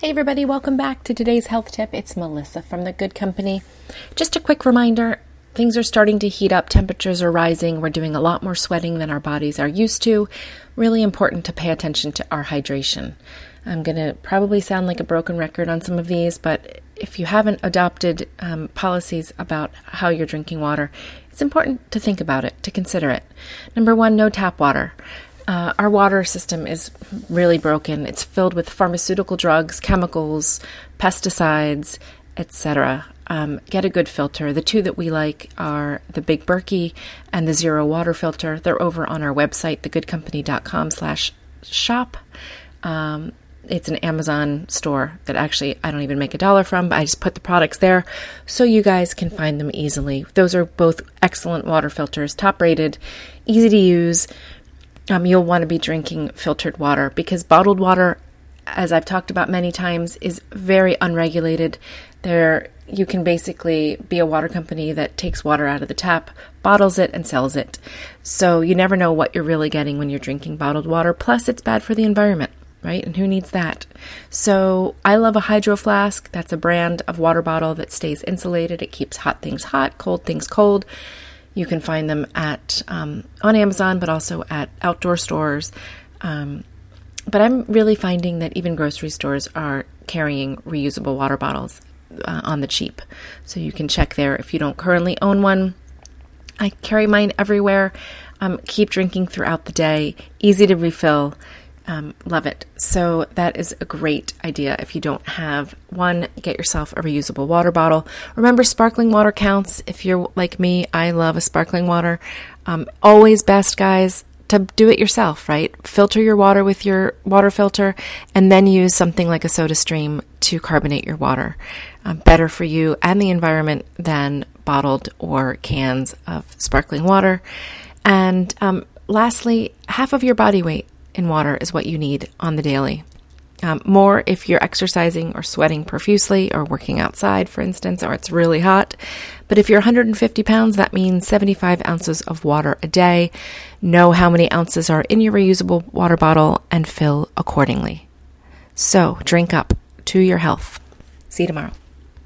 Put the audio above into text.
Hey, everybody, welcome back to today's health tip. It's Melissa from The Good Company. Just a quick reminder things are starting to heat up, temperatures are rising, we're doing a lot more sweating than our bodies are used to. Really important to pay attention to our hydration. I'm going to probably sound like a broken record on some of these, but if you haven't adopted um, policies about how you're drinking water, it's important to think about it, to consider it. Number one, no tap water. Uh, our water system is really broken. It's filled with pharmaceutical drugs, chemicals, pesticides, etc. Um, get a good filter. The two that we like are the Big Berkey and the Zero Water Filter. They're over on our website, thegoodcompany.com slash shop. Um, it's an Amazon store that actually I don't even make a dollar from, but I just put the products there so you guys can find them easily. Those are both excellent water filters, top rated, easy to use um, you'll want to be drinking filtered water because bottled water, as I've talked about many times, is very unregulated. There, you can basically be a water company that takes water out of the tap, bottles it, and sells it. So you never know what you're really getting when you're drinking bottled water. Plus, it's bad for the environment, right? And who needs that? So I love a hydro flask. That's a brand of water bottle that stays insulated. It keeps hot things hot, cold things cold. You can find them at um, on Amazon, but also at outdoor stores. Um, but I'm really finding that even grocery stores are carrying reusable water bottles uh, on the cheap. So you can check there if you don't currently own one. I carry mine everywhere. Um, keep drinking throughout the day. Easy to refill. Um, love it. So, that is a great idea. If you don't have one, get yourself a reusable water bottle. Remember, sparkling water counts. If you're like me, I love a sparkling water. Um, always best, guys, to do it yourself, right? Filter your water with your water filter and then use something like a soda stream to carbonate your water. Um, better for you and the environment than bottled or cans of sparkling water. And um, lastly, half of your body weight in water is what you need on the daily. Um, more if you're exercising or sweating profusely or working outside, for instance, or it's really hot. But if you're 150 pounds, that means 75 ounces of water a day. Know how many ounces are in your reusable water bottle and fill accordingly. So drink up to your health. See you tomorrow.